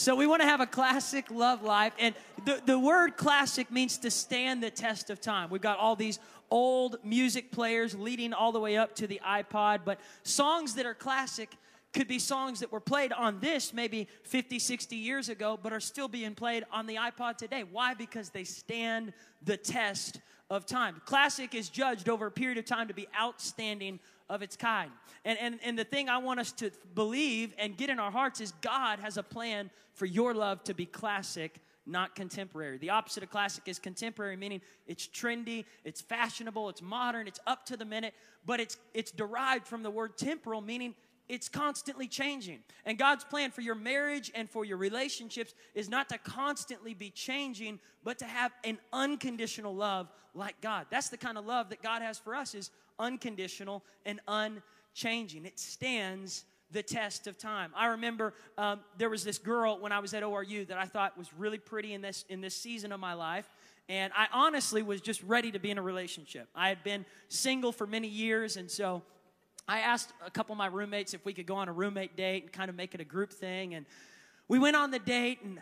So we want to have a classic love life. And the, the word classic means to stand the test of time. We've got all these old music players leading all the way up to the iPod, but songs that are classic could be songs that were played on this maybe 50, 60 years ago, but are still being played on the iPod today. Why? Because they stand the test of time. Classic is judged over a period of time to be outstanding of its kind. And, and, and the thing I want us to believe and get in our hearts is God has a plan for your love to be classic not contemporary. The opposite of classic is contemporary, meaning it's trendy, it's fashionable, it's modern, it's up to the minute, but it's it's derived from the word temporal, meaning it's constantly changing. And God's plan for your marriage and for your relationships is not to constantly be changing, but to have an unconditional love like God. That's the kind of love that God has for us is unconditional and unchanging. It stands the test of time. I remember um, there was this girl when I was at ORU that I thought was really pretty in this in this season of my life. And I honestly was just ready to be in a relationship. I had been single for many years, and so I asked a couple of my roommates if we could go on a roommate date and kind of make it a group thing. And we went on the date, and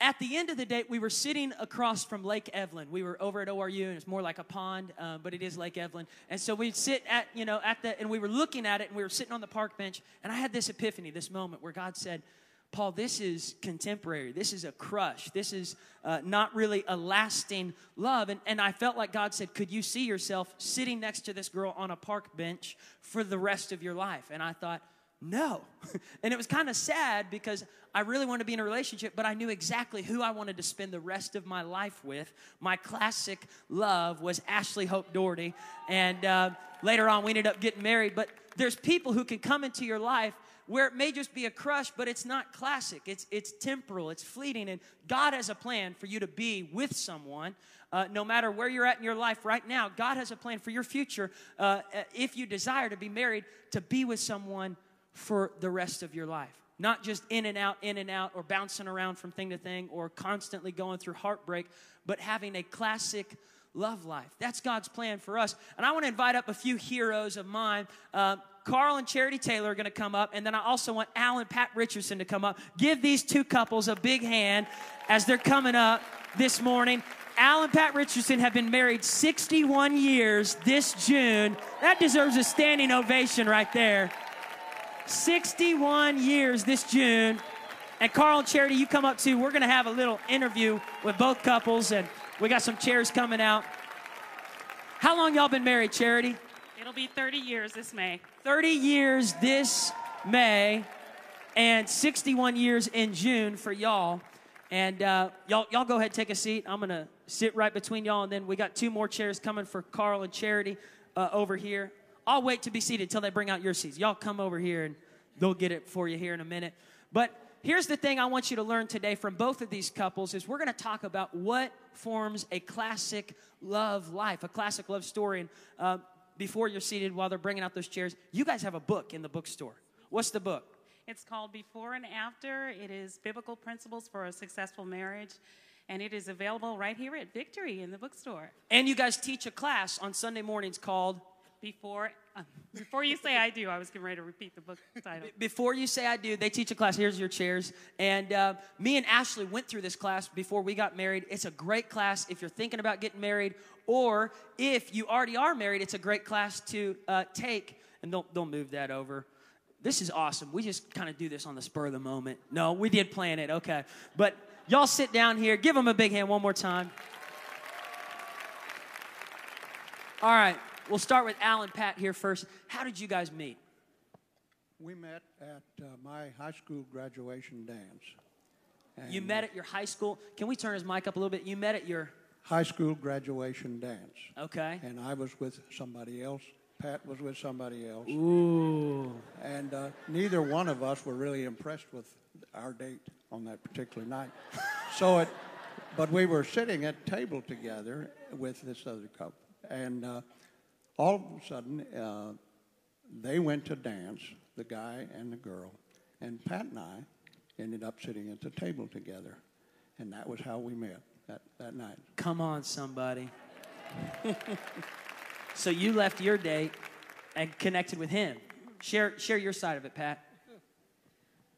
at the end of the date, we were sitting across from Lake Evelyn. We were over at ORU, and it's more like a pond, uh, but it is Lake Evelyn. And so we'd sit at, you know, at the, and we were looking at it, and we were sitting on the park bench, and I had this epiphany, this moment where God said, Paul, this is contemporary. This is a crush. This is uh, not really a lasting love. And, and I felt like God said, Could you see yourself sitting next to this girl on a park bench for the rest of your life? And I thought, no. and it was kind of sad because I really wanted to be in a relationship, but I knew exactly who I wanted to spend the rest of my life with. My classic love was Ashley Hope Doherty. And uh, later on, we ended up getting married. But there's people who can come into your life where it may just be a crush, but it's not classic. It's, it's temporal, it's fleeting. And God has a plan for you to be with someone. Uh, no matter where you're at in your life right now, God has a plan for your future. Uh, if you desire to be married, to be with someone for the rest of your life. Not just in and out, in and out, or bouncing around from thing to thing, or constantly going through heartbreak, but having a classic love life. That's God's plan for us. And I want to invite up a few heroes of mine. Uh, Carl and Charity Taylor are going to come up, and then I also want Al and Pat Richardson to come up. Give these two couples a big hand as they're coming up this morning. Al and Pat Richardson have been married 61 years this June. That deserves a standing ovation right there. 61 years this June. And Carl and Charity, you come up too. We're going to have a little interview with both couples, and we got some chairs coming out. How long y'all been married, Charity? It'll be 30 years this May. 30 years this May, and 61 years in June for y'all. And uh, y'all, y'all go ahead, take a seat. I'm gonna sit right between y'all, and then we got two more chairs coming for Carl and Charity uh, over here. I'll wait to be seated till they bring out your seats. Y'all come over here and they'll get it for you here in a minute. But here's the thing I want you to learn today from both of these couples is we're going to talk about what forms a classic love life, a classic love story. And uh, before you're seated, while they're bringing out those chairs, you guys have a book in the bookstore. What's the book? It's called Before and After. It is Biblical Principles for a Successful Marriage. And it is available right here at Victory in the bookstore. And you guys teach a class on Sunday mornings called before uh, before you say I do, I was getting ready to repeat the book title. Before you say I do, they teach a class. Here's your chairs. And uh, me and Ashley went through this class before we got married. It's a great class if you're thinking about getting married, or if you already are married, it's a great class to uh, take. And don't don't move that over. This is awesome. We just kind of do this on the spur of the moment. No, we did plan it. Okay, but y'all sit down here. Give them a big hand one more time. All right. We'll start with Al and Pat here first. How did you guys meet? We met at uh, my high school graduation dance. And you met at your high school. Can we turn his mic up a little bit? You met at your high school graduation dance. Okay. And I was with somebody else. Pat was with somebody else. Ooh. And uh, neither one of us were really impressed with our date on that particular night. so it, but we were sitting at table together with this other couple, and. Uh, all of a sudden, uh, they went to dance, the guy and the girl, and Pat and I ended up sitting at the table together. And that was how we met that, that night. Come on, somebody. so you left your date and connected with him. Share, share your side of it, Pat.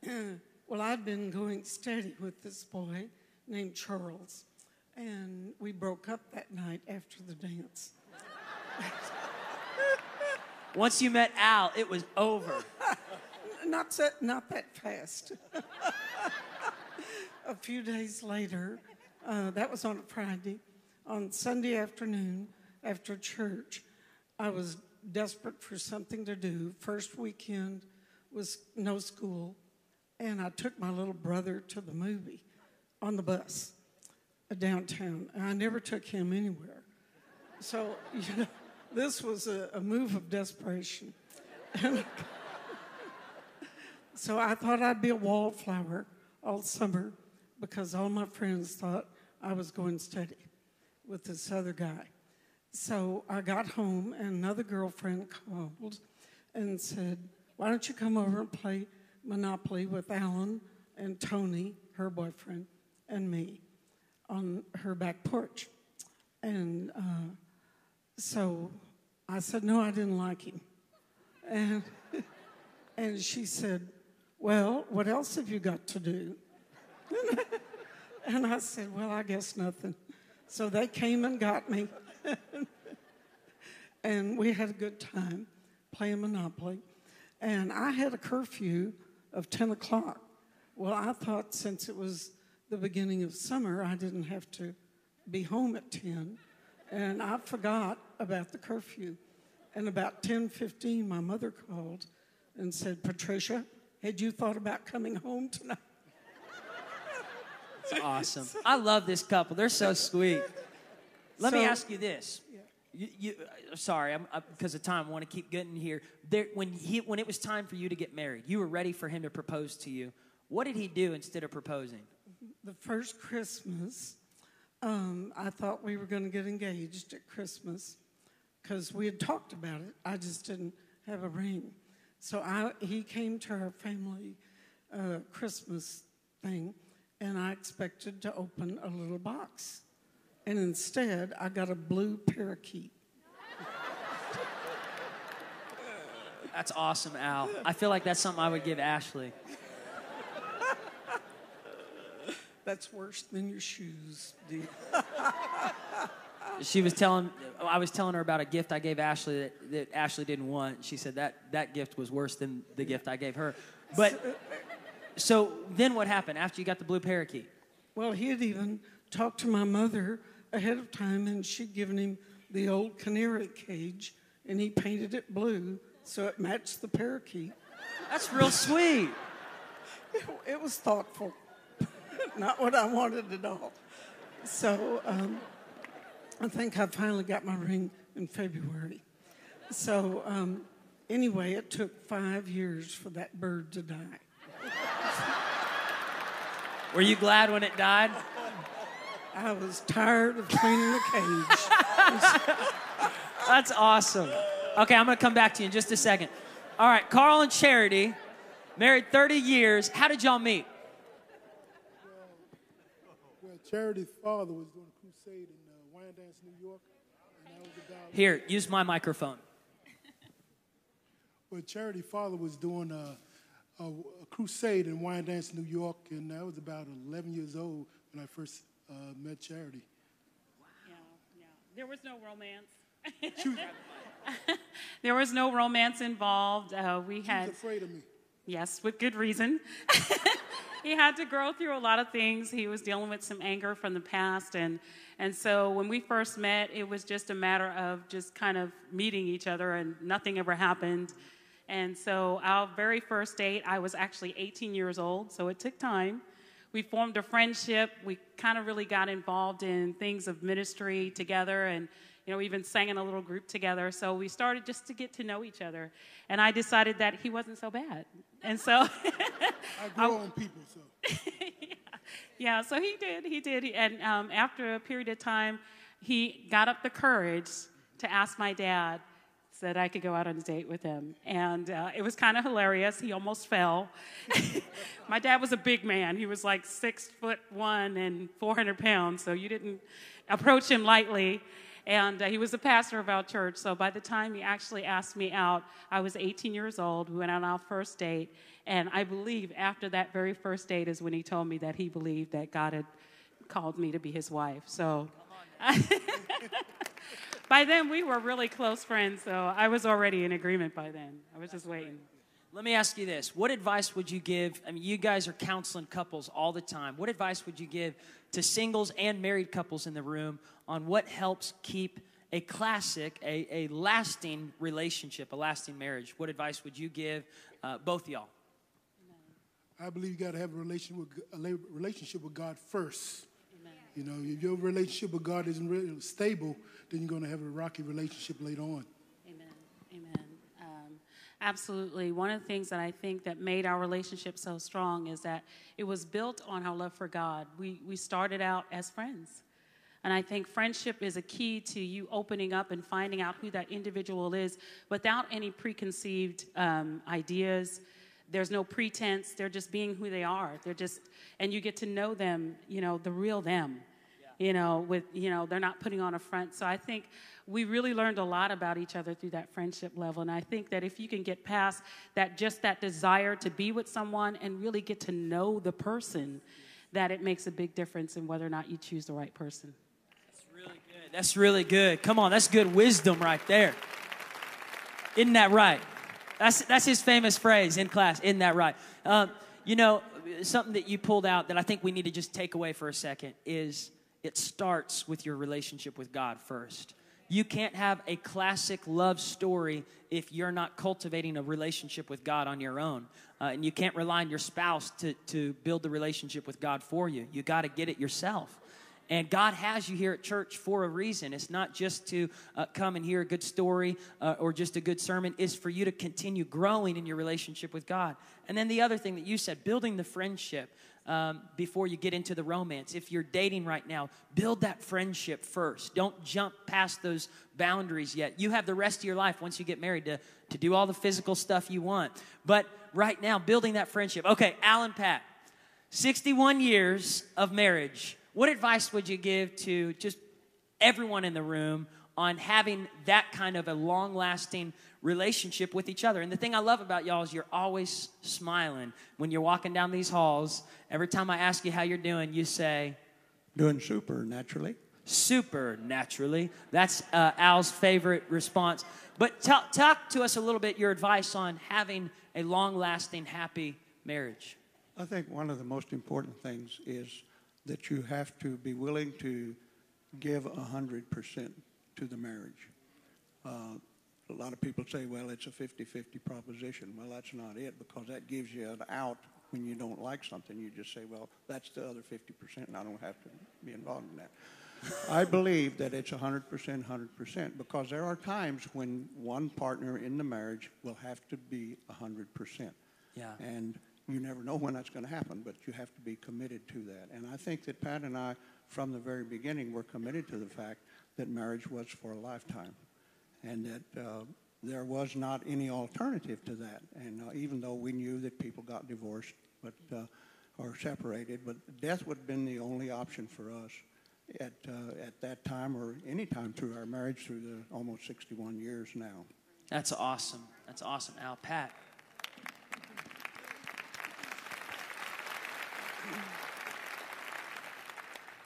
Well, I'd been going steady with this boy named Charles, and we broke up that night after the dance. Once you met Al, it was over. Not that, not that fast. a few days later, uh, that was on a Friday. On Sunday afternoon, after church, I was desperate for something to do. First weekend was no school, and I took my little brother to the movie on the bus uh, downtown, and I never took him anywhere. So, you know, this was a, a move of desperation. so I thought I'd be a wallflower all summer because all my friends thought I was going steady with this other guy. So I got home, and another girlfriend called and said, Why don't you come over and play Monopoly with Alan and Tony, her boyfriend, and me on her back porch? And uh, so I said, No, I didn't like him. And, and she said, Well, what else have you got to do? and I said, Well, I guess nothing. So they came and got me. and we had a good time playing Monopoly. And I had a curfew of 10 o'clock. Well, I thought since it was the beginning of summer, I didn't have to be home at 10. And I forgot about the curfew. And about 10:15, my mother called and said, "Patricia, had you thought about coming home tonight?" It's awesome. I love this couple. They're so sweet. Let me ask you this. You, you, uh, sorry, I'm, because of time, I want to keep getting here. There, when, he, when it was time for you to get married, you were ready for him to propose to you. What did he do instead of proposing? The first Christmas, um, I thought we were going to get engaged at Christmas because we had talked about it. I just didn't have a ring. So I, he came to our family uh, Christmas thing, and I expected to open a little box. And instead, I got a blue parakeet. That's awesome, Al. I feel like that's something I would give Ashley. That's worse than your shoes, dude. She was telling, I was telling her about a gift I gave Ashley that, that Ashley didn't want. She said that that gift was worse than the gift I gave her. But so then what happened after you got the blue parakeet? Well, he had even talked to my mother ahead of time, and she'd given him the old canary cage, and he painted it blue so it matched the parakeet. That's real sweet. It, it was thoughtful, not what I wanted at all. So um, I think I finally got my ring in February. So um, anyway, it took five years for that bird to die. Were you glad when it died? I was tired of cleaning the cage. That's awesome. Okay, I'm going to come back to you in just a second. All right, Carl and Charity, married 30 years. How did y'all meet? Well, Charity's father was doing a crusade in New York, and that was about. Here, use my microphone. Well, Charity father was doing a, a, a crusade in Wyandanch, New York, and I was about 11 years old when I first uh, met Charity. Yeah, yeah. There was no romance. There was no romance involved. Uh, we she was had afraid of me. Yes, with good reason. he had to grow through a lot of things. He was dealing with some anger from the past. And, and so when we first met, it was just a matter of just kind of meeting each other, and nothing ever happened. And so our very first date, I was actually 18 years old, so it took time. We formed a friendship. We kind of really got involved in things of ministry together and you know, we even sang in a little group together. So we started just to get to know each other. And I decided that he wasn't so bad. And so, I grow on people, so. yeah, yeah, so he did. He did. And um, after a period of time, he got up the courage to ask my dad that I could go out on a date with him. And uh, it was kind of hilarious. He almost fell. my dad was a big man. He was like six foot one and 400 pounds, so you didn't approach him lightly. And uh, he was the pastor of our church. So by the time he actually asked me out, I was 18 years old. We went on our first date. And I believe after that very first date is when he told me that he believed that God had called me to be his wife. So by then we were really close friends, so I was already in agreement by then. I was just waiting. Let me ask you this. What advice would you give? I mean, you guys are counseling couples all the time. What advice would you give to singles and married couples in the room on what helps keep a classic, a, a lasting relationship, a lasting marriage? What advice would you give uh, both y'all? I believe you got to have a relationship with, a relationship with God first. Amen. You know, if your relationship with God isn't really stable, then you're going to have a rocky relationship later on. Amen. Amen. Um, absolutely. One of the things that I think that made our relationship so strong is that it was built on our love for God. We, we started out as friends. And I think friendship is a key to you opening up and finding out who that individual is without any preconceived um, ideas. There's no pretense. They're just being who they are. They're just, and you get to know them, you know, the real them. You know, with, you know, they're not putting on a front. So I think we really learned a lot about each other through that friendship level. And I think that if you can get past that, just that desire to be with someone and really get to know the person, that it makes a big difference in whether or not you choose the right person. That's really good. That's really good. Come on, that's good wisdom right there. Isn't that right? That's, that's his famous phrase in class. Isn't that right? Um, you know, something that you pulled out that I think we need to just take away for a second is it starts with your relationship with God first. You can't have a classic love story if you're not cultivating a relationship with God on your own. Uh, and you can't rely on your spouse to, to build the relationship with God for you. You got to get it yourself. And God has you here at church for a reason. It's not just to uh, come and hear a good story uh, or just a good sermon. It's for you to continue growing in your relationship with God. And then the other thing that you said, building the friendship um, before you get into the romance. If you're dating right now, build that friendship first. Don't jump past those boundaries yet. You have the rest of your life once you get married to, to do all the physical stuff you want. But right now, building that friendship. Okay, Al and Pat, 61 years of marriage what advice would you give to just everyone in the room on having that kind of a long lasting relationship with each other? And the thing I love about y'all is you're always smiling. When you're walking down these halls, every time I ask you how you're doing, you say, Doing super naturally. Super naturally. That's uh, Al's favorite response. But t- talk to us a little bit your advice on having a long lasting, happy marriage. I think one of the most important things is that you have to be willing to give 100% to the marriage. Uh, a lot of people say, well, it's a 50 50 proposition. Well, that's not it because that gives you an out when you don't like something. You just say, well, that's the other 50%, and I don't have to be involved in that. I believe that it's 100%, 100% because there are times when one partner in the marriage will have to be 100%. Yeah. And you never know when that's going to happen, but you have to be committed to that. And I think that Pat and I, from the very beginning, were committed to the fact that marriage was for a lifetime and that uh, there was not any alternative to that. And uh, even though we knew that people got divorced but, uh, or separated, but death would have been the only option for us at, uh, at that time or any time through our marriage through the almost 61 years now. That's awesome. That's awesome, Al. Pat.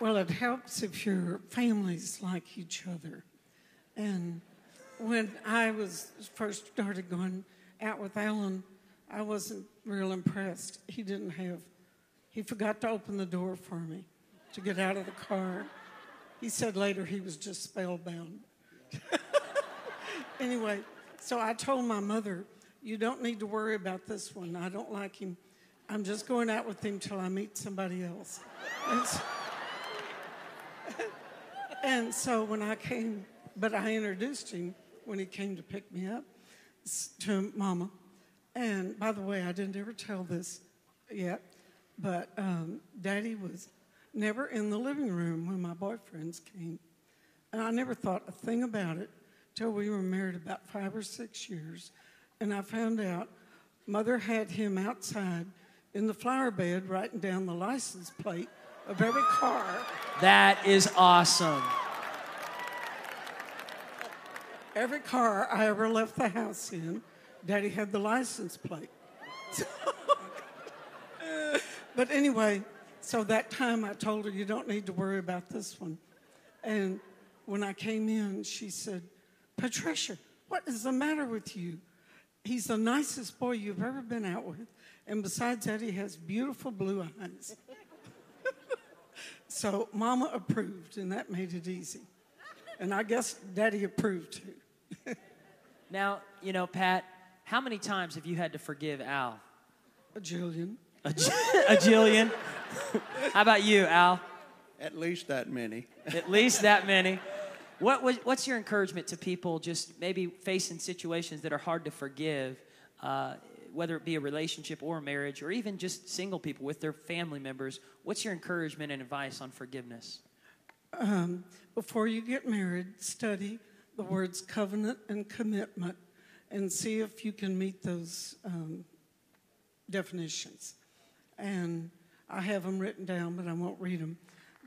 Well, it helps if your families like each other. And when I was first started going out with Alan, I wasn't real impressed. He didn't have, he forgot to open the door for me to get out of the car. He said later he was just spellbound. anyway, so I told my mother, You don't need to worry about this one. I don't like him. I'm just going out with him till I meet somebody else. And so, and so when I came, but I introduced him when he came to pick me up to Mama. And by the way, I didn't ever tell this yet, but um, Daddy was never in the living room when my boyfriends came. And I never thought a thing about it till we were married about five or six years. And I found out Mother had him outside in the flower bed writing down the license plate of every car. That is awesome. Every car I ever left the house in, Daddy had the license plate. But anyway, so that time I told her, you don't need to worry about this one. And when I came in, she said, Patricia, what is the matter with you? He's the nicest boy you've ever been out with. And besides that, he has beautiful blue eyes. so Mama approved, and that made it easy. And I guess Daddy approved too. Now, you know, Pat, how many times have you had to forgive Al? A Jillian. A, j- a jillion. how about you, Al? At least that many. At least that many. What was, what's your encouragement to people just maybe facing situations that are hard to forgive, uh, whether it be a relationship or a marriage, or even just single people with their family members? What's your encouragement and advice on forgiveness? Um, before you get married, study the words covenant and commitment and see if you can meet those um, definitions. And I have them written down, but I won't read them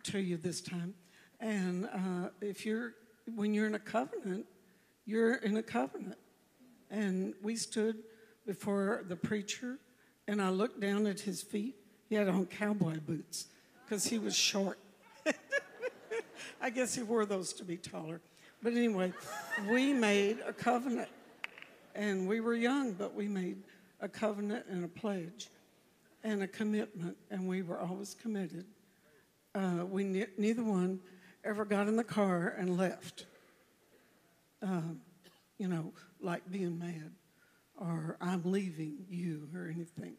to you this time. And uh, if you're, when you're in a covenant, you're in a covenant. And we stood before the preacher, and I looked down at his feet. He had on cowboy boots because he was short. I guess he wore those to be taller. But anyway, we made a covenant. And we were young, but we made a covenant and a pledge and a commitment, and we were always committed. Uh, we ne- neither one ever got in the car and left. Um, you know, like being mad or I'm leaving you or anything.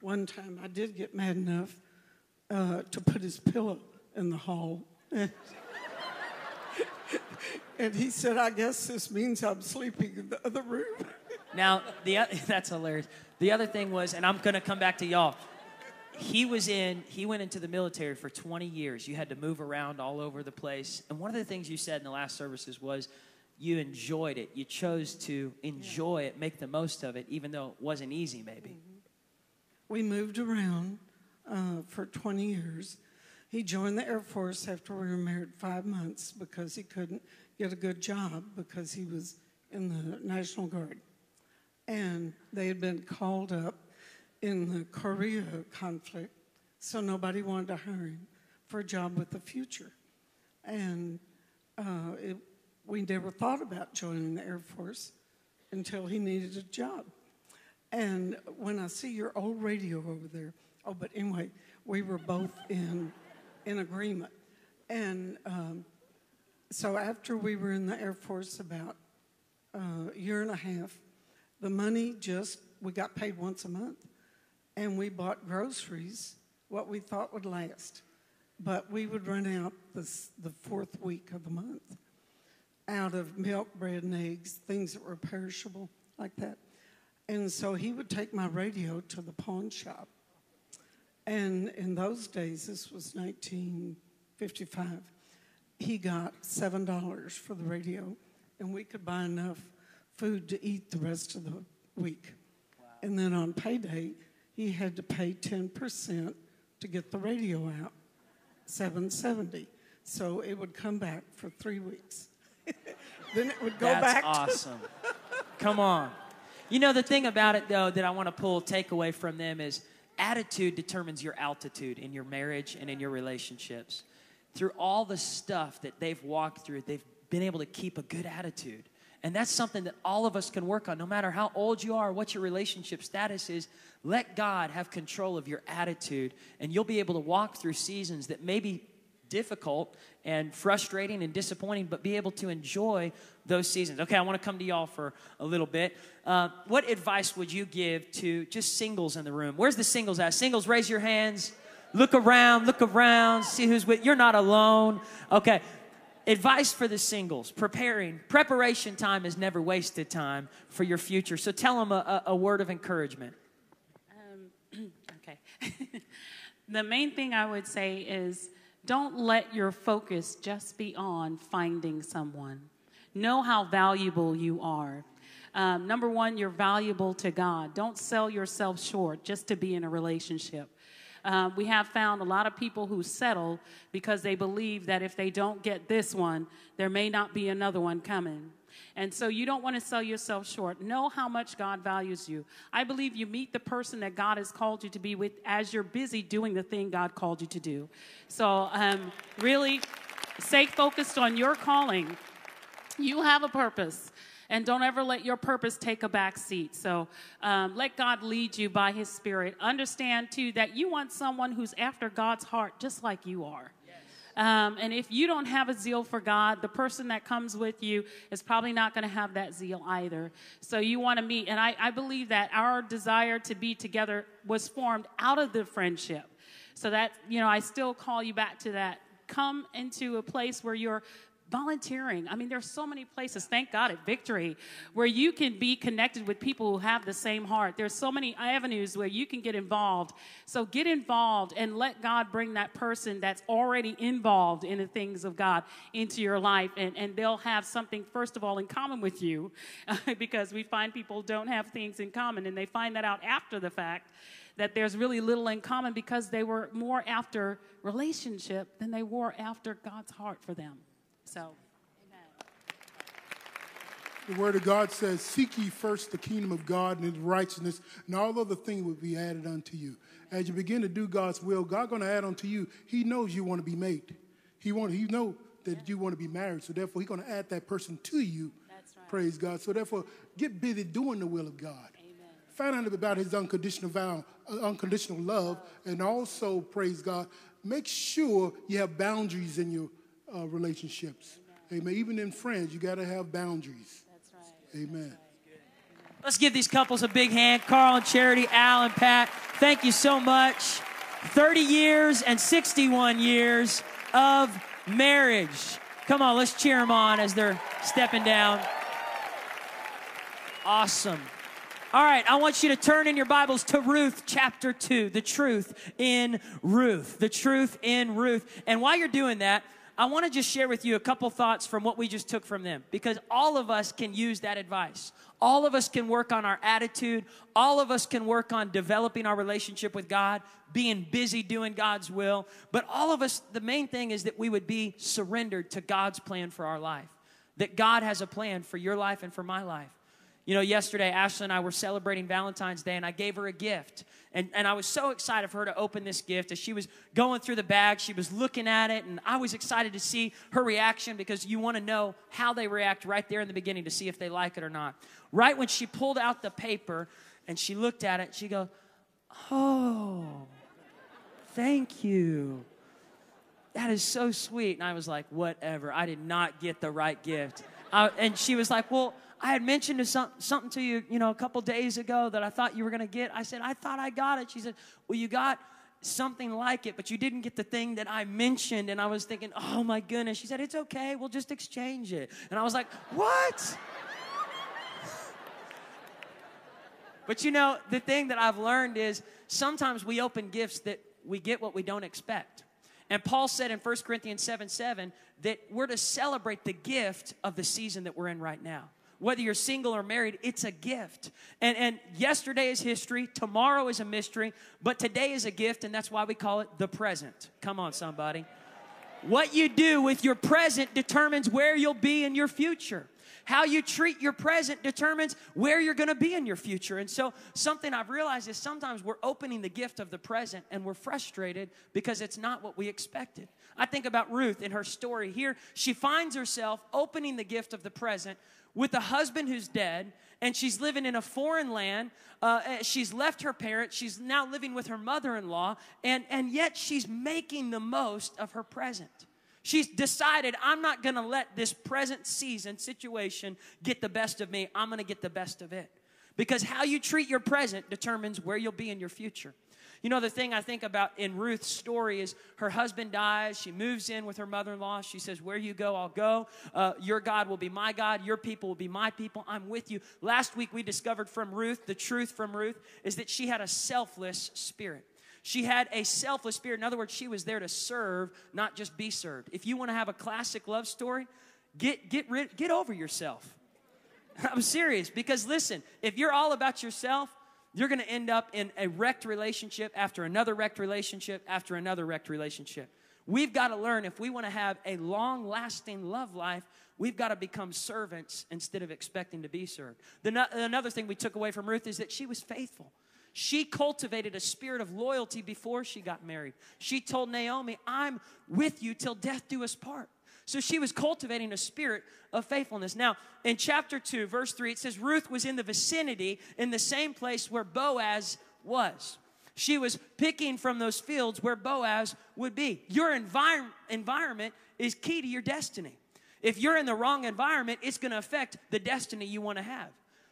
One time I did get mad enough uh, to put his pillow in the hall. and he said, I guess this means I'm sleeping in the other room. Now, the that's hilarious. The other thing was, and I'm going to come back to y'all. He was in. He went into the military for 20 years. You had to move around all over the place. And one of the things you said in the last services was, you enjoyed it. You chose to enjoy it, make the most of it, even though it wasn't easy. Maybe. We moved around uh, for 20 years. He joined the Air Force after we were married five months because he couldn't get a good job because he was in the National Guard. And they had been called up in the Korea conflict, so nobody wanted to hire him for a job with the future. And uh, it, we never thought about joining the Air Force until he needed a job. And when I see your old radio over there, oh, but anyway, we were both in, in agreement. And um, so after we were in the Air Force about uh, a year and a half, the money just, we got paid once a month. And we bought groceries, what we thought would last. But we would run out this, the fourth week of the month out of milk, bread, and eggs, things that were perishable, like that. And so he would take my radio to the pawn shop. And in those days, this was 1955, he got $7 for the radio, and we could buy enough food to eat the rest of the week. And then on payday, he had to pay 10% to get the radio out, 770. So it would come back for three weeks. then it would go That's back. to- awesome. Come on. You know, the thing about it, though, that I want to pull takeaway from them is attitude determines your altitude in your marriage and in your relationships. Through all the stuff that they've walked through, they've been able to keep a good attitude. And that's something that all of us can work on, no matter how old you are, what your relationship status is. Let God have control of your attitude, and you'll be able to walk through seasons that may be difficult and frustrating and disappointing, but be able to enjoy those seasons. Okay, I want to come to y'all for a little bit. Uh, what advice would you give to just singles in the room? Where's the singles at? Singles, raise your hands. Look around, look around, see who's with. You're not alone. Okay. Advice for the singles preparing. Preparation time is never wasted time for your future. So tell them a, a, word of encouragement. Um, okay. the main thing I would say is don't let your focus just be on finding someone. Know how valuable you are. Um, number one, you're valuable to God. Don't sell yourself short just to be in a relationship. Um, we have found a lot of people who settle because they believe that if they don't get this one, there may not be another one coming. And so you don't want to sell yourself short. Know how much God values you. I believe you meet the person that God has called you to be with as you're busy doing the thing God called you to do. So um, really stay focused on your calling. You have a purpose and don't ever let your purpose take a back seat. So um, let God lead you by His Spirit. Understand, too, that you want someone who's after God's heart just like you are. Um, and if you don't have a zeal for God, the person that comes with you is probably not going to have that zeal either. So you want to meet. And I, I believe that our desire to be together was formed out of the friendship. So that, you know, I still call you back to that. Come into a place where you're volunteering. I mean, there's so many places, thank God at Victory, where you can be connected with people who have the same heart. There's so many avenues where you can get involved. So get involved and let God bring that person that's already involved in the things of God into your life. And, and they'll have something, first of all, in common with you, because we find people don't have things in common, and they find that out after the fact that there's really little in common because they were more after relationship than they were after God's heart for them. So, amen. The word of God says, Seek ye first the kingdom of God and his righteousness, and all other things will be added unto you. As you begin to do God's will, God's gonna add unto you. He knows you want to be made. He want he know that yeah. you want to be married. So therefore he's gonna add that person to you. That's right. Praise God. So therefore, get busy doing the will of God. Amen. Find out about his unconditional vow, uh, unconditional love, and also, praise God, make sure you have boundaries in your uh, relationships. Amen. Amen. Even in friends, you got to have boundaries. That's right. Amen. That's right. Let's give these couples a big hand. Carl and Charity, Al and Pat, thank you so much. 30 years and 61 years of marriage. Come on, let's cheer them on as they're stepping down. Awesome. All right, I want you to turn in your Bibles to Ruth chapter 2, the truth in Ruth. The truth in Ruth. And while you're doing that, I want to just share with you a couple thoughts from what we just took from them because all of us can use that advice. All of us can work on our attitude. All of us can work on developing our relationship with God, being busy doing God's will. But all of us, the main thing is that we would be surrendered to God's plan for our life. That God has a plan for your life and for my life. You know, yesterday, Ashley and I were celebrating Valentine's Day, and I gave her a gift. And, and I was so excited for her to open this gift. As she was going through the bag, she was looking at it, and I was excited to see her reaction because you want to know how they react right there in the beginning to see if they like it or not. Right when she pulled out the paper and she looked at it, she goes, Oh, thank you. That is so sweet. And I was like, Whatever. I did not get the right gift. I, and she was like, Well, I had mentioned some, something to you, you know, a couple days ago that I thought you were going to get. I said, I thought I got it. She said, Well, you got something like it, but you didn't get the thing that I mentioned. And I was thinking, Oh my goodness. She said, It's okay. We'll just exchange it. And I was like, What? but you know, the thing that I've learned is sometimes we open gifts that we get what we don't expect. And Paul said in 1 Corinthians 7 7 that we're to celebrate the gift of the season that we're in right now whether you're single or married, it's a gift. And, and yesterday is history, tomorrow is a mystery, but today is a gift, and that's why we call it the present. Come on, somebody. What you do with your present determines where you'll be in your future. How you treat your present determines where you're going to be in your future. And so, something I've realized is sometimes we're opening the gift of the present and we're frustrated because it's not what we expected. I think about Ruth in her story here. She finds herself opening the gift of the present with a husband who's dead, and she's living in a foreign land. Uh, eh, she's left her parents. She's now living with her mother in law, and, and yet she's making the most of her present. She's decided, I'm not going to let this present season situation get the best of me. I'm going to get the best of it. Because how you treat your present determines where you'll be in your future. You know, the thing I think about in Ruth's story is her husband dies. She moves in with her mother in law. She says, Where you go, I'll go. Uh, your God will be my God. Your people will be my people. I'm with you. Last week, we discovered from Ruth, the truth from Ruth is that she had a selfless spirit. She had a selfless spirit. In other words, she was there to serve, not just be served. If you want to have a classic love story, get, get, rid, get over yourself. I'm serious because listen, if you're all about yourself, you're going to end up in a wrecked relationship after another wrecked relationship after another wrecked relationship. We've got to learn if we want to have a long lasting love life, we've got to become servants instead of expecting to be served. The, no- another thing we took away from Ruth is that she was faithful. She cultivated a spirit of loyalty before she got married. She told Naomi, I'm with you till death do us part. So she was cultivating a spirit of faithfulness. Now, in chapter 2, verse 3, it says Ruth was in the vicinity, in the same place where Boaz was. She was picking from those fields where Boaz would be. Your envir- environment is key to your destiny. If you're in the wrong environment, it's going to affect the destiny you want to have.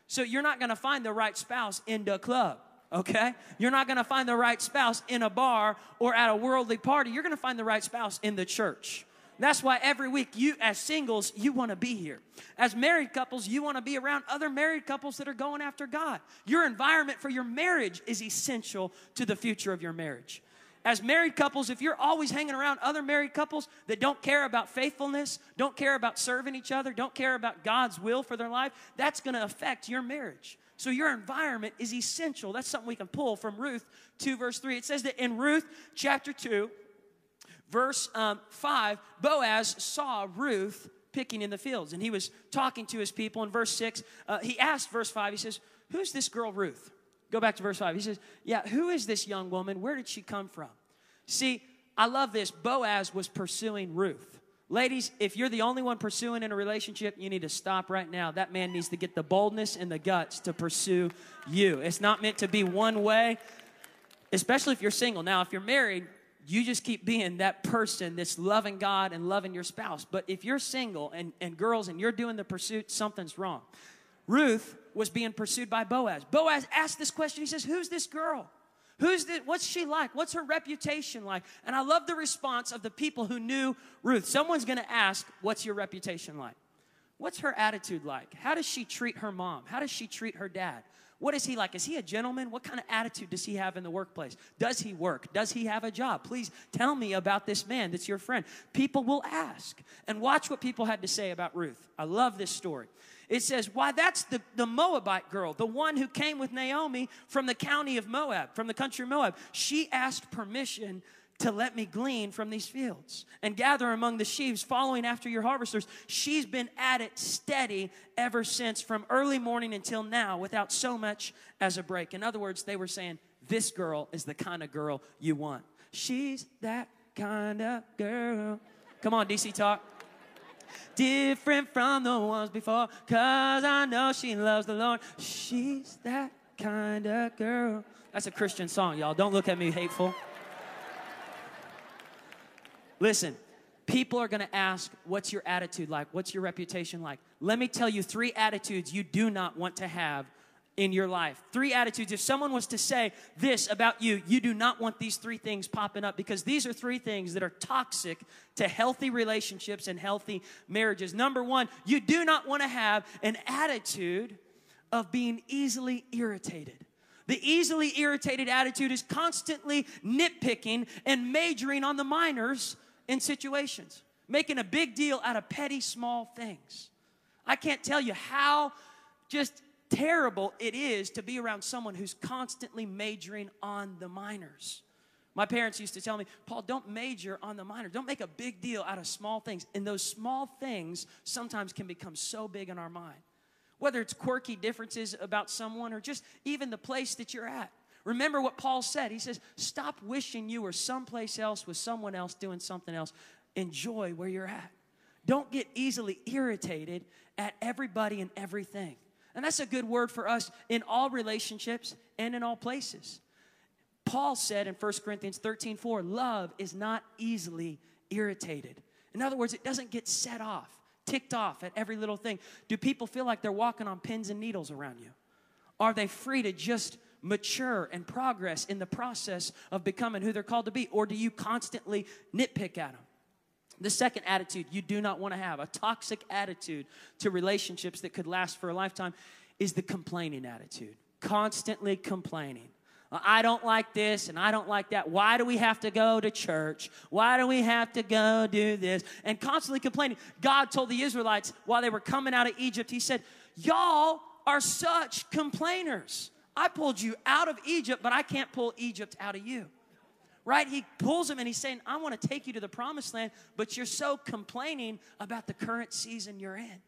So you're not going to find the right spouse in the club okay? You're not gonna find the right spouse in a bar or at a worldly party. You're gonna find the right spouse in the church. That's why every week you, as singles, you wanna be here. As married couples, you wanna be around other married couples that are going after God. Your environment for your marriage is essential to the future of your marriage. As married couples, if you're always hanging around other married couples that don't care about faithfulness, don't care about serving each other, don't care about God's will for their life, that's gonna affect your marriage. So your environment is essential. That's something we can pull from Ruth 2, verse 3. It says that in Ruth chapter 2, verse um, 5, Boaz saw Ruth picking in the fields, and he was talking to his people. In verse 6, uh, he asked, verse 5, he says, Who's this girl, Ruth? Go back to verse 5. He says, Yeah, who is this young woman? Where did she come from? See, I love this. Boaz was pursuing Ruth. Ladies, if you're the only one pursuing in a relationship, you need to stop right now. That man needs to get the boldness and the guts to pursue you. It's not meant to be one way, especially if you're single. Now, if you're married, you just keep being that person that's loving God and loving your spouse. But if you're single and, and girls and you're doing the pursuit, something's wrong. Ruth was being pursued by Boaz. Boaz asked this question. He says, Who's this girl? Who's the, what's she like? What's her reputation like? And I love the response of the people who knew Ruth. Someone's going to ask, What's your reputation like? What's her attitude like? How does she treat her mom? How does she treat her dad? What is he like? Is he a gentleman? What kind of attitude does he have in the workplace? Does he work? Does he have a job? Please tell me about this man that's your friend. People will ask. And watch what people had to say about Ruth. I love this story. It says, Why, that's the, the Moabite girl, the one who came with Naomi from the county of Moab, from the country of Moab. She asked permission to let me glean from these fields and gather among the sheaves following after your harvesters. She's been at it steady ever since from early morning until now without so much as a break. In other words, they were saying, This girl is the kind of girl you want. She's that kind of girl. Come on, DC Talk different from the ones before. Cause I know she loves the Lord. She's that kind of girl. That's a Christian song, y'all. Don't look at me hateful. Listen, people are gonna ask, What's your attitude like? What's your reputation like? Let me tell you three attitudes you do not want to have in your life. Three attitudes. If someone was to say this about you, you do not want these three things popping up because these are three things that are toxic to healthy relationships and healthy marriages. Number one, you do not want to have an attitude of being easily irritated. The easily irritated attitude is constantly nitpicking and majoring on the minors in situations, making a big deal out of petty small things. I can't tell you how just terrible it is to be around someone who's constantly majoring on the minors. My parents used to tell me, Paul, don't major on the minor. Don't make a big deal out of small things. And those small things sometimes can become so big in our mind. Whether it's quirky differences about someone or just even the place that you're at. Remember what Paul said. He says, Stop wishing you were someplace else with someone else doing something else. Enjoy where you're at. Don't get easily irritated at everybody and everything. And that's a good word for us in all relationships and in all places. Paul said in 1 Corinthians 13 4, love is not easily irritated. In other words, it doesn't get set off, ticked off at every little thing. Do people feel like they're walking on pins and needles around you? Are they free to just mature and progress in the process of becoming who they're called to be? Or do you constantly nitpick at them? The second attitude you do not want to have, a toxic attitude to relationships that could last for a lifetime, is the complaining attitude. Constantly complaining. Uh, I don't like this and I don't like that. Why do we have to go to church? Why do we have to go do this? And constantly complaining. God told the Israelites while they were coming out of Egypt, He said, Y'all are such complainers. I pulled you out of Egypt, but I can't pull Egypt out of you. right? He pulls him and he's saying, I want to take you to the promised land, but you're so complaining about the current season you're in.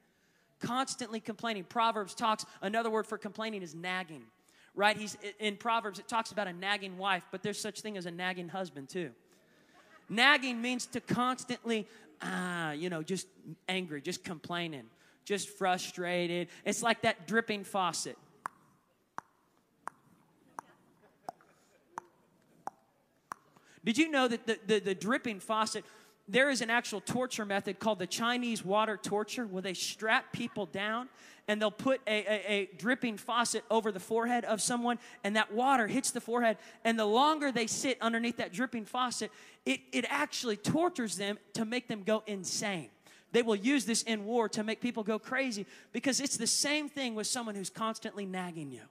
Constantly complaining. Proverbs talks, another word for complaining is nagging, right? He's in Proverbs, it talks about a nagging wife, but there's such thing as a nagging husband too. Nagging means to constantly, ah, you know, just angry, just complaining, just frustrated. It's like that dripping faucet. Did you know that the, the, the, dripping faucet, there is an actual torture method called the Chinese water torture where they strap people down and they'll put a, a, a, dripping faucet over the forehead of someone and that water hits the forehead. And the longer they sit underneath that dripping faucet it, it actually tortures them to make them go insane. They will use this in war to make people go crazy because it's the same thing with someone who's constantly nagging you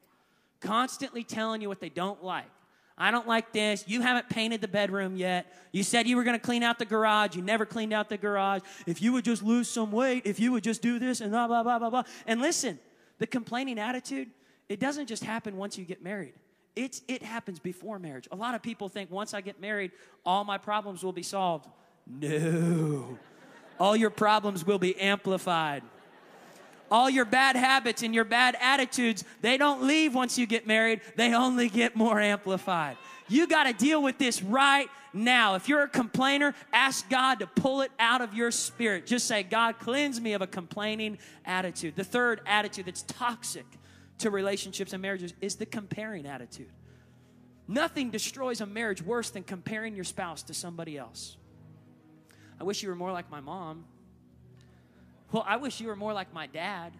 constantly telling you what they don't like I don't like this. You haven't painted the bedroom yet. You said you were going to clean out the garage. You never cleaned out the garage. If you would just lose some weight, if you would just do this and blah, blah, blah, blah, blah. And listen, the complaining attitude, it doesn't just happen once you get married. It's, it happens before marriage. A lot of people think once I get married, all my problems will be solved. No. All your problems will be amplified. All your bad habits and your bad attitudes, they don't leave once you get married, they only get more amplified. You got to deal with this right now. If you're a complainer, ask God to pull it out of your spirit. Just say, God, cleanse me of a complaining attitude. The third attitude that's toxic to relationships and marriages is the comparing attitude. Nothing destroys a marriage worse than comparing your spouse to somebody else. I wish you were more like my mom. Well, I wish you were more like my dad.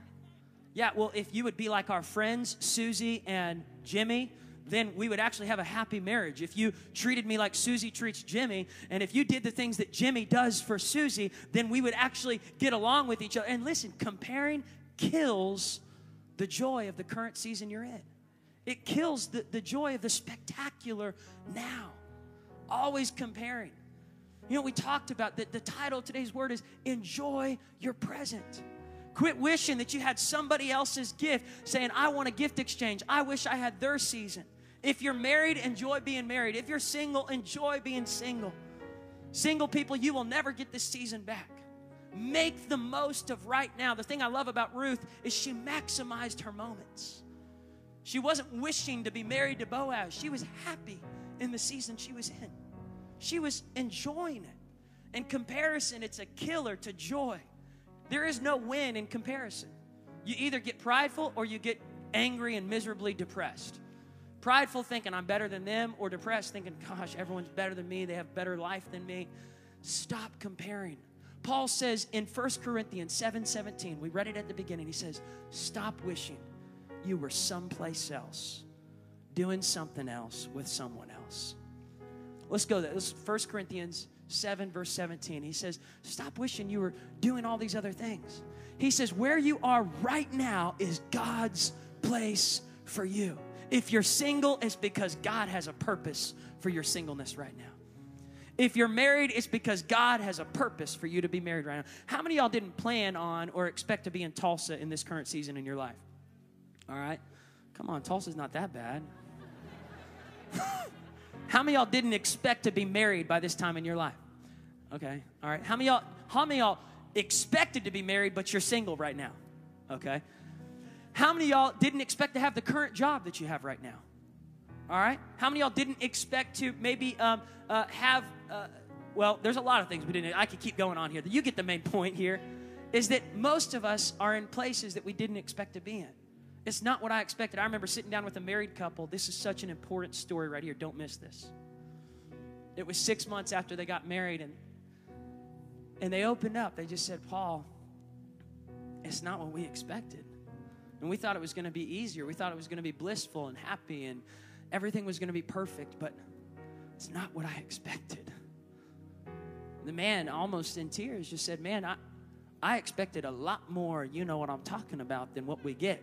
Yeah, well, if you would be like our friends, Susie and Jimmy, then we would actually have a happy marriage. If you treated me like Susie treats Jimmy, and if you did the things that Jimmy does for Susie, then we would actually get along with each other. And listen, comparing kills the joy of the current season you're in, it kills the, the joy of the spectacular now. Always comparing. You know, we talked about that the title of today's word is Enjoy Your Present. Quit wishing that you had somebody else's gift, saying, I want a gift exchange. I wish I had their season. If you're married, enjoy being married. If you're single, enjoy being single. Single people, you will never get this season back. Make the most of right now. The thing I love about Ruth is she maximized her moments. She wasn't wishing to be married to Boaz, she was happy in the season she was in. She was enjoying it. In comparison, it's a killer to joy. There is no win in comparison. You either get prideful or you get angry and miserably depressed. Prideful thinking I'm better than them, or depressed thinking, gosh, everyone's better than me, they have better life than me. Stop comparing. Paul says in 1 Corinthians 7 17, we read it at the beginning, he says, Stop wishing you were someplace else, doing something else with someone else. Let's go there. This is 1 Corinthians 7, verse 17. He says, Stop wishing you were doing all these other things. He says, Where you are right now is God's place for you. If you're single, it's because God has a purpose for your singleness right now. If you're married, it's because God has a purpose for you to be married right now. How many y'all didn't plan on or expect to be in Tulsa in this current season in your life? All right? Come on, Tulsa's not that bad. How many y'all didn't expect to be married by this time in your life? Okay, all right. How many y'all, how many y'all expected to be married, but you're single right now? Okay. How many y'all didn't expect to have the current job that you have right now? All right. How many y'all didn't expect to maybe um, uh, have, uh, well, there's a lot of things we didn't, I could keep going on here. You get the main point here is that most of us are in places that we didn't expect to be in. It's not what I expected. I remember sitting down with a married couple. This is such an important story right here. Don't miss this. It was six months after they got married, and and they opened up. They just said, Paul, it's not what we expected. And we thought it was going to be easier. We thought it was going to be blissful and happy and everything was going to be perfect, but it's not what I expected. The man, almost in tears, just said, Man, I, I expected a lot more, you know what I'm talking about, than what we get.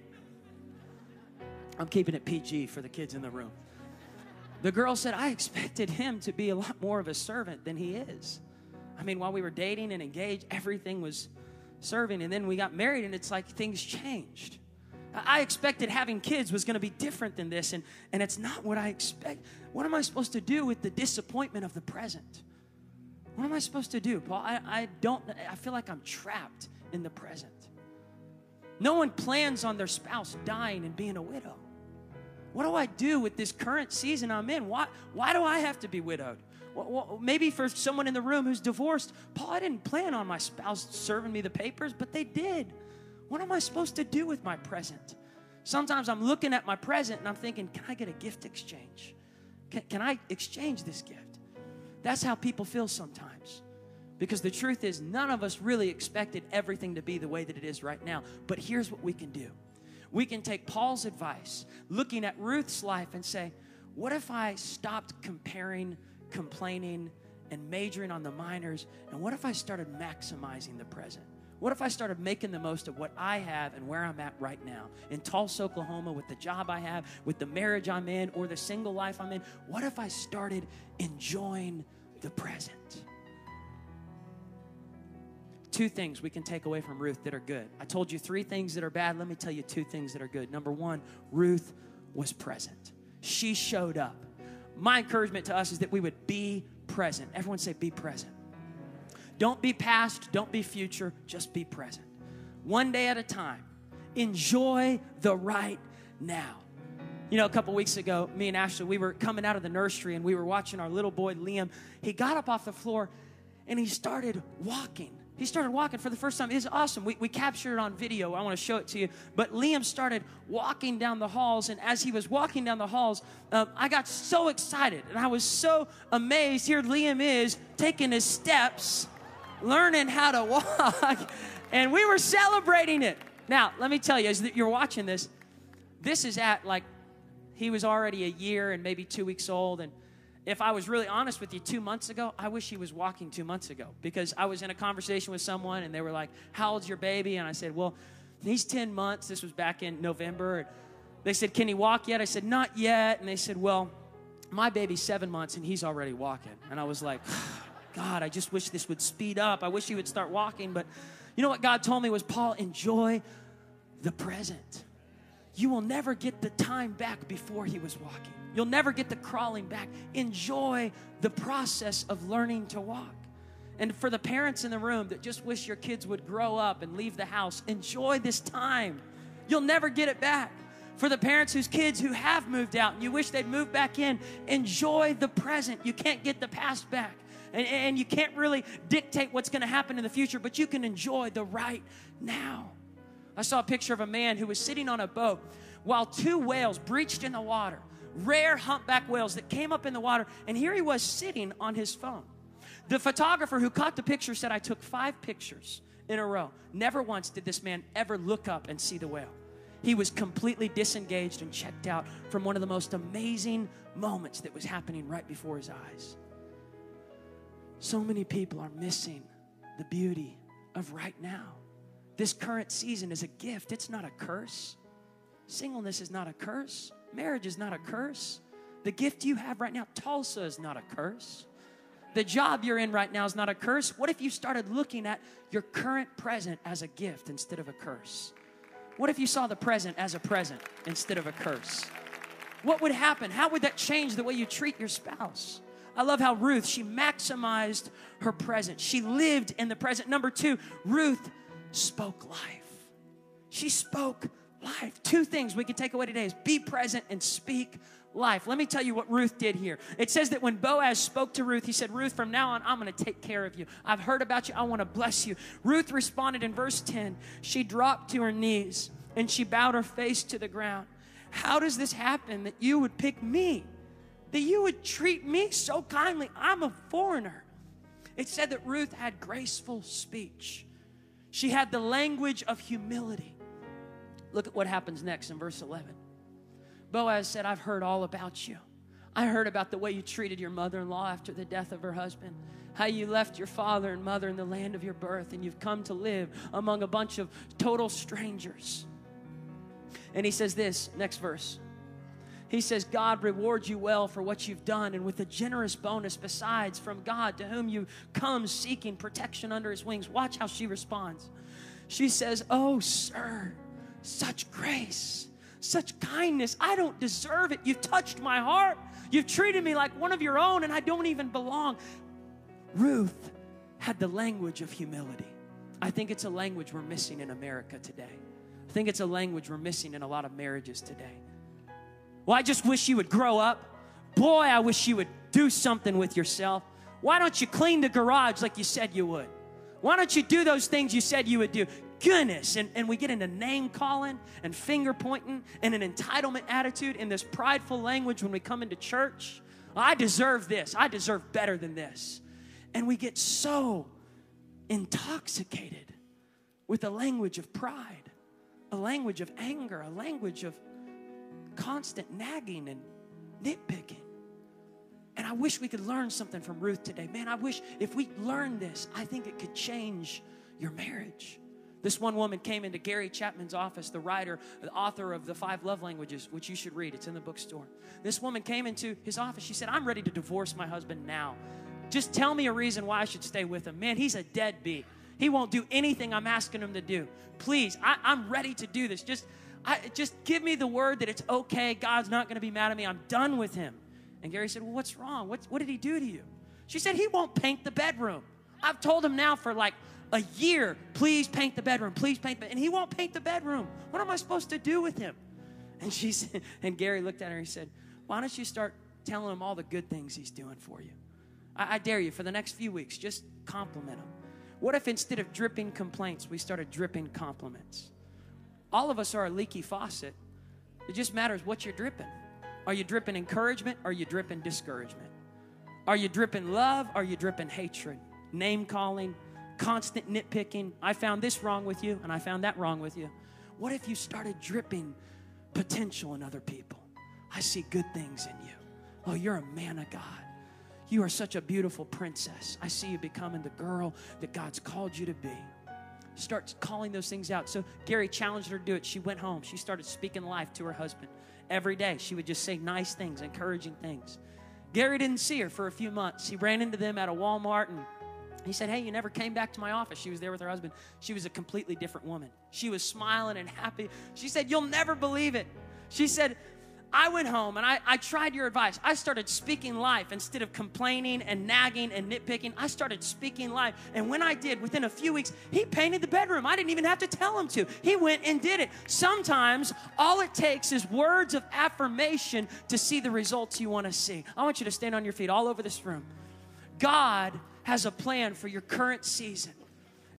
I'm keeping it PG for the kids in the room. The girl said, I expected him to be a lot more of a servant than he is. I mean, while we were dating and engaged, everything was serving. And then we got married, and it's like things changed. I expected having kids was going to be different than this, and, and it's not what I expect. What am I supposed to do with the disappointment of the present? What am I supposed to do, Paul? I, I don't, I feel like I'm trapped in the present. No one plans on their spouse dying and being a widow. What do I do with this current season I'm in? Why, why do I have to be widowed? Well, maybe for someone in the room who's divorced, Paul, I didn't plan on my spouse serving me the papers, but they did. What am I supposed to do with my present? Sometimes I'm looking at my present and I'm thinking, can I get a gift exchange? Can, can I exchange this gift? That's how people feel sometimes. Because the truth is, none of us really expected everything to be the way that it is right now. But here's what we can do we can take Paul's advice, looking at Ruth's life, and say, what if I stopped comparing, complaining, and majoring on the minors? And what if I started maximizing the present? What if I started making the most of what I have and where I'm at right now? In Tulsa, Oklahoma, with the job I have, with the marriage I'm in, or the single life I'm in? What if I started enjoying the present? Two things we can take away from Ruth that are good. I told you three things that are bad. Let me tell you two things that are good. Number one, Ruth was present, she showed up. My encouragement to us is that we would be present. Everyone say, be present. Don't be past, don't be future, just be present. One day at a time. Enjoy the right now. You know, a couple weeks ago, me and Ashley, we were coming out of the nursery and we were watching our little boy Liam. He got up off the floor and he started walking. He started walking for the first time. It's awesome. We, we captured it on video. I want to show it to you. But Liam started walking down the halls, and as he was walking down the halls, um, I got so excited and I was so amazed. Here Liam is taking his steps, learning how to walk, and we were celebrating it. Now, let me tell you, as you're watching this, this is at like he was already a year and maybe two weeks old, and if I was really honest with you, two months ago, I wish he was walking two months ago because I was in a conversation with someone and they were like, How old's your baby? And I said, Well, he's 10 months. This was back in November. They said, Can he walk yet? I said, Not yet. And they said, Well, my baby's seven months and he's already walking. And I was like, God, I just wish this would speed up. I wish he would start walking. But you know what God told me was, Paul, enjoy the present. You will never get the time back before he was walking. You'll never get the crawling back. Enjoy the process of learning to walk. And for the parents in the room that just wish your kids would grow up and leave the house, enjoy this time. You'll never get it back. For the parents whose kids who have moved out and you wish they'd move back in, enjoy the present. You can't get the past back. And, and you can't really dictate what's going to happen in the future, but you can enjoy the right now. I saw a picture of a man who was sitting on a boat while two whales breached in the water rare humpback whales that came up in the water, and here he was sitting on his phone. The photographer who caught the picture said, I took five pictures in a row. Never once did this man ever look up and see the whale. He was completely disengaged and checked out from one of the most amazing moments that was happening right before his eyes. So many people are missing the beauty of right now. This current season is a gift, it's not a curse. Singleness is not a curse. Marriage is not a curse. The gift you have right now, Tulsa, is not a curse. The job you're in right now is not a curse. What if you started looking at your current present as a gift instead of a curse? What if you saw the present as a present instead of a curse? What would happen? How would that change the way you treat your spouse? I love how Ruth, she maximized her present. She lived in the present. Number two, Ruth spoke life. She spoke life. Two things we can take away today is be present and speak life. Let me tell you what Ruth did here. It says that when Boaz spoke to Ruth, he said, Ruth, from now on, I'm going to take care of you. I've heard about you. I want to bless you. Ruth responded in verse 10. She dropped to her knees and she bowed her face to the ground. How does this happen that you would pick me? That you would treat me so kindly? I'm a foreigner. It said that Ruth had graceful speech. She had the language of humility. Look at what happens next in verse 11. Boaz said, I've heard all about you. I heard about the way you treated your mother in law after the death of her husband, how you left your father and mother in the land of your birth, and you've come to live among a bunch of total strangers. And he says this, next verse. He says, God rewards you well for what you've done, and with a generous bonus besides from God to whom you come seeking protection under his wings. Watch how she responds. She says, Oh, sir such grace, such kindness. I don't deserve it. You've touched my heart. You've treated me like one of your own, and I don't even belong. Ruth had the language of humility. I think it's a language we're missing in America today. I think it's a language we're missing in a lot of marriages today. Well, I just wish you would grow up. Boy, I wish you would do something with yourself. Why don't you clean the garage like you said you would? Why don't you do those things you said you would do? Goodness. And, and we get into name calling and finger pointing and an entitlement attitude in this prideful language when we come into church. I deserve this. I deserve better than this. And we get so intoxicated with a language of pride, a language of anger, a language of constant nagging and nitpicking. And I wish we could learn something from Ruth today. Man, I wish if we learned this, I think it could change your marriage. This one woman came into Gary Chapman's office, the writer, the author of The Five Love Languages, which you should read. It's in the bookstore. This woman came into his office. She said, I'm ready to divorce my husband now. Just tell me a reason why I should stay with him. Man, he's a deadbeat. He won't do anything I'm asking him to do. Please, I, am ready to do this. Just, I, just give me the word that it's okay. God's not going to be mad at me. I'm done with him. And Gary said, Well, what's wrong? What, what did he do to you? She said, He won't paint the bedroom. I've told him now for like a year, please paint the bedroom, please paint the And he won't paint the bedroom. What am I supposed to do with him? And she said, and Gary looked at her and he said, Why don't you start telling him all the good things he's doing for you? I, I dare you for the next few weeks, just compliment him. What if instead of dripping complaints, we started dripping compliments? All of us are a leaky faucet. It just matters what you're dripping. Are you dripping encouragement? Are you dripping discouragement? Are you dripping love? Or are you dripping hatred? Name calling, constant nitpicking. I found this wrong with you, and I found that wrong with you. What if you started dripping potential in other people? I see good things in you. Oh, you're a man of God. You are such a beautiful princess. I see you becoming the girl that God's called you to be. Start calling those things out. So Gary challenged her to do it. She went home. She started speaking life to her husband every day. She would just say nice things, encouraging things. Gary didn't see her for a few months. He ran into them at a Walmart and he said, Hey, you never came back to my office. She was there with her husband. She was a completely different woman. She was smiling and happy. She said, You'll never believe it. She said, I went home and I, I tried your advice. I started speaking life instead of complaining and nagging and nitpicking. I started speaking life. And when I did, within a few weeks, he painted the bedroom. I didn't even have to tell him to. He went and did it. Sometimes all it takes is words of affirmation to see the results you want to see. I want you to stand on your feet all over this room. God has a plan for your current season.